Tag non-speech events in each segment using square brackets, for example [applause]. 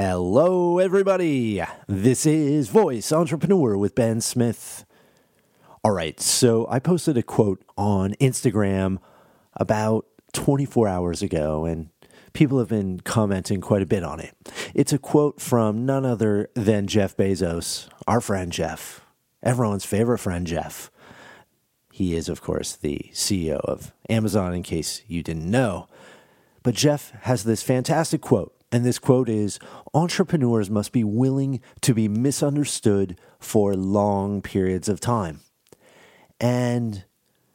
Hello, everybody. This is Voice Entrepreneur with Ben Smith. All right, so I posted a quote on Instagram about 24 hours ago, and people have been commenting quite a bit on it. It's a quote from none other than Jeff Bezos, our friend Jeff, everyone's favorite friend Jeff. He is, of course, the CEO of Amazon, in case you didn't know. But Jeff has this fantastic quote, and this quote is Entrepreneurs must be willing to be misunderstood for long periods of time. And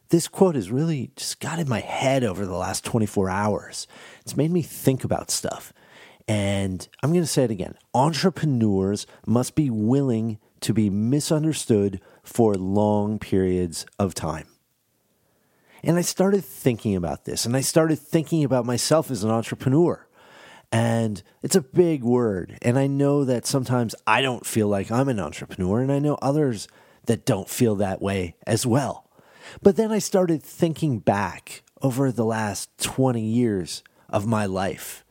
this quote has really just got in my head over the last 24 hours. It's made me think about stuff. And I'm going to say it again entrepreneurs must be willing to be misunderstood for long periods of time. And I started thinking about this, and I started thinking about myself as an entrepreneur. And it's a big word. And I know that sometimes I don't feel like I'm an entrepreneur, and I know others that don't feel that way as well. But then I started thinking back over the last 20 years of my life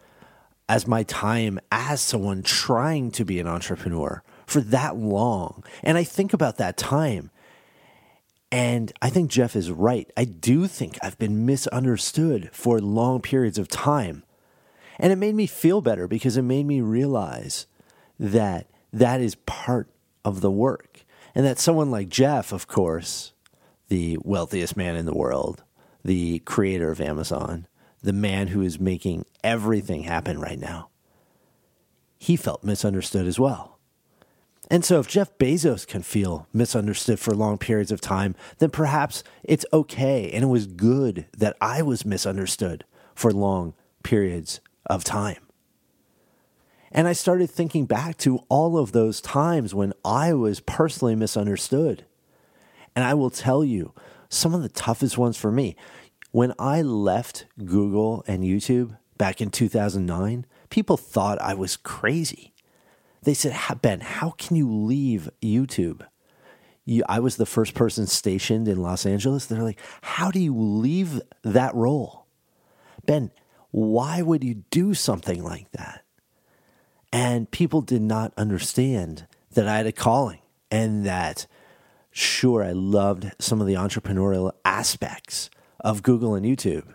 as my time as someone trying to be an entrepreneur for that long. And I think about that time. And I think Jeff is right. I do think I've been misunderstood for long periods of time. And it made me feel better because it made me realize that that is part of the work. And that someone like Jeff, of course, the wealthiest man in the world, the creator of Amazon, the man who is making everything happen right now, he felt misunderstood as well. And so, if Jeff Bezos can feel misunderstood for long periods of time, then perhaps it's okay and it was good that I was misunderstood for long periods of time. And I started thinking back to all of those times when I was personally misunderstood. And I will tell you, some of the toughest ones for me. When I left Google and YouTube back in 2009, people thought I was crazy. They said, Ben, how can you leave YouTube? You, I was the first person stationed in Los Angeles. They're like, how do you leave that role? Ben, why would you do something like that? And people did not understand that I had a calling and that, sure, I loved some of the entrepreneurial aspects of Google and YouTube.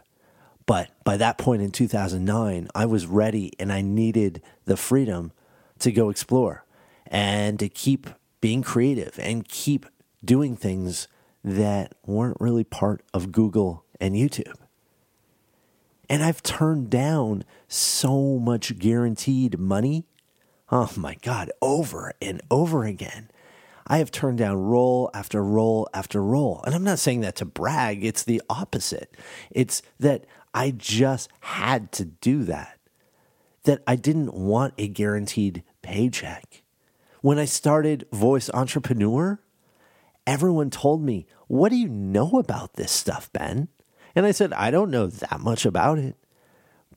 But by that point in 2009, I was ready and I needed the freedom to go explore and to keep being creative and keep doing things that weren't really part of Google and YouTube. And I've turned down so much guaranteed money. Oh my God, over and over again. I have turned down role after role after role. And I'm not saying that to brag, it's the opposite. It's that I just had to do that, that I didn't want a guaranteed paycheck. When I started Voice Entrepreneur, everyone told me, What do you know about this stuff, Ben? And I said, I don't know that much about it,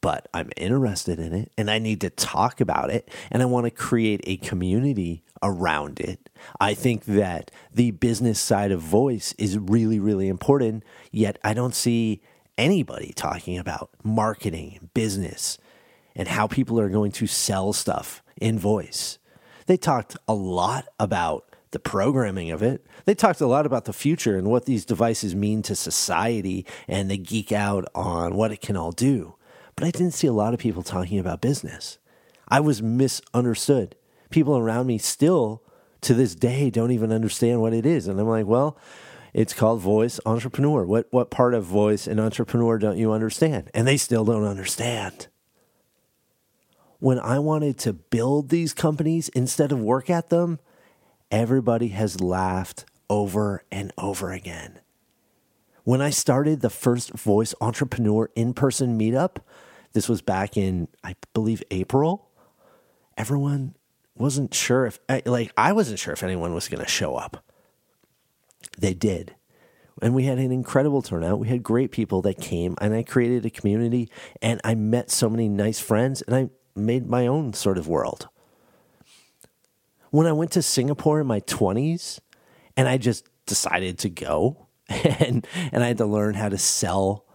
but I'm interested in it and I need to talk about it and I want to create a community around it. I think that the business side of voice is really, really important, yet I don't see anybody talking about marketing, business, and how people are going to sell stuff in voice. They talked a lot about the programming of it. They talked a lot about the future and what these devices mean to society, and they geek out on what it can all do. But I didn't see a lot of people talking about business. I was misunderstood. People around me still, to this day, don't even understand what it is. And I'm like, well, it's called voice entrepreneur. What, what part of voice and entrepreneur don't you understand? And they still don't understand. When I wanted to build these companies instead of work at them, everybody has laughed over and over again. When I started the first voice entrepreneur in person meetup, this was back in, I believe, April, everyone wasn't sure if, eh, like, I wasn't sure if anyone was going to show up. They did. And we had an incredible turnout. We had great people that came, and I created a community, and I met so many nice friends, and I made my own sort of world when I went to Singapore in my 20s and I just decided to go [laughs] and and I had to learn how to sell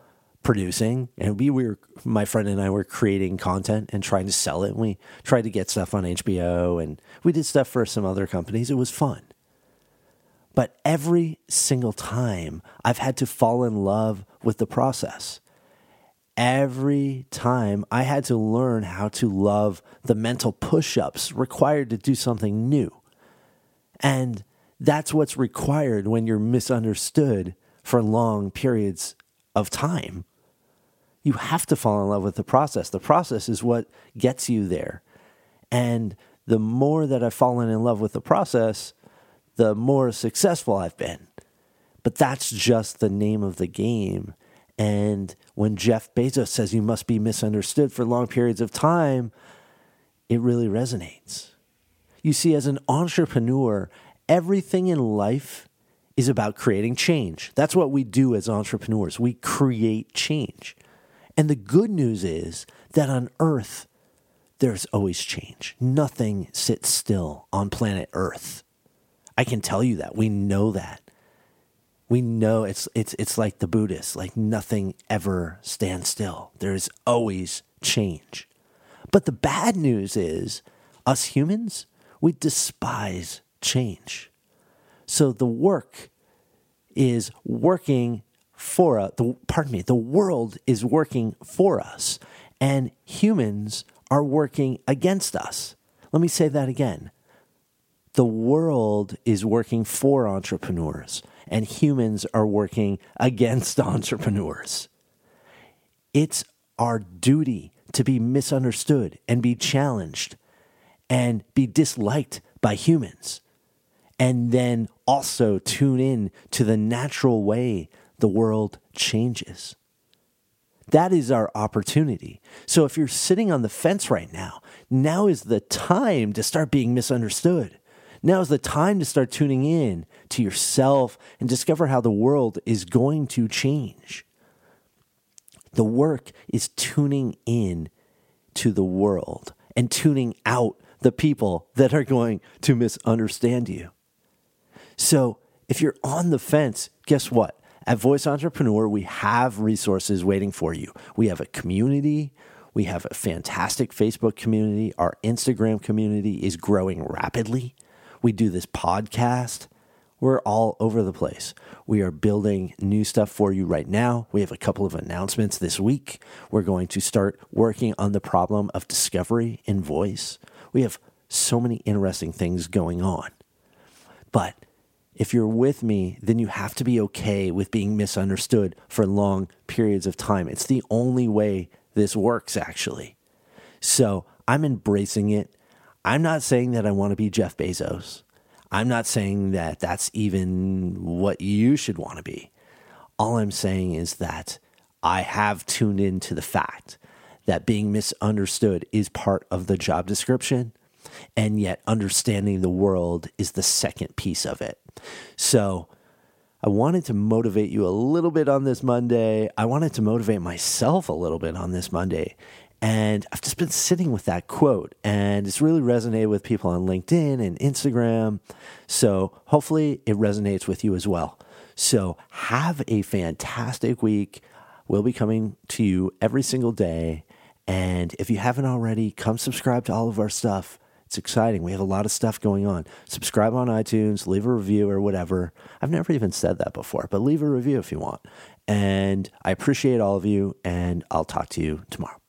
producing and we were my friend and I were creating content and trying to sell it. And we tried to get stuff on HBO and we did stuff for some other companies. It was fun. But every single time I've had to fall in love with the process. Every time I had to learn how to love the mental push ups required to do something new. And that's what's required when you're misunderstood for long periods of time. You have to fall in love with the process. The process is what gets you there. And the more that I've fallen in love with the process, the more successful I've been. But that's just the name of the game. And when Jeff Bezos says you must be misunderstood for long periods of time, it really resonates. You see, as an entrepreneur, everything in life is about creating change. That's what we do as entrepreneurs. We create change. And the good news is that on earth, there's always change. Nothing sits still on planet Earth. I can tell you that. We know that. We know it's it's it's like the Buddhists, like nothing ever stands still. There's always change. But the bad news is us humans, we despise change. So the work is working for us. The, pardon me, the world is working for us, and humans are working against us. Let me say that again the world is working for entrepreneurs and humans are working against [laughs] entrepreneurs. It's our duty to be misunderstood and be challenged and be disliked by humans. And then also tune in to the natural way the world changes. That is our opportunity. So if you're sitting on the fence right now, now is the time to start being misunderstood. Now is the time to start tuning in to yourself and discover how the world is going to change. The work is tuning in to the world and tuning out the people that are going to misunderstand you. So, if you're on the fence, guess what? At Voice Entrepreneur, we have resources waiting for you. We have a community. We have a fantastic Facebook community. Our Instagram community is growing rapidly. We do this podcast. We're all over the place. We are building new stuff for you right now. We have a couple of announcements this week. We're going to start working on the problem of discovery in voice. We have so many interesting things going on. But if you're with me, then you have to be okay with being misunderstood for long periods of time. It's the only way this works, actually. So I'm embracing it. I'm not saying that I want to be Jeff Bezos. I'm not saying that that's even what you should want to be. All I'm saying is that I have tuned into the fact that being misunderstood is part of the job description, and yet understanding the world is the second piece of it. So, I wanted to motivate you a little bit on this Monday. I wanted to motivate myself a little bit on this Monday. And I've just been sitting with that quote, and it's really resonated with people on LinkedIn and Instagram. So hopefully it resonates with you as well. So have a fantastic week. We'll be coming to you every single day. And if you haven't already, come subscribe to all of our stuff. It's exciting. We have a lot of stuff going on. Subscribe on iTunes, leave a review or whatever. I've never even said that before, but leave a review if you want. And I appreciate all of you, and I'll talk to you tomorrow.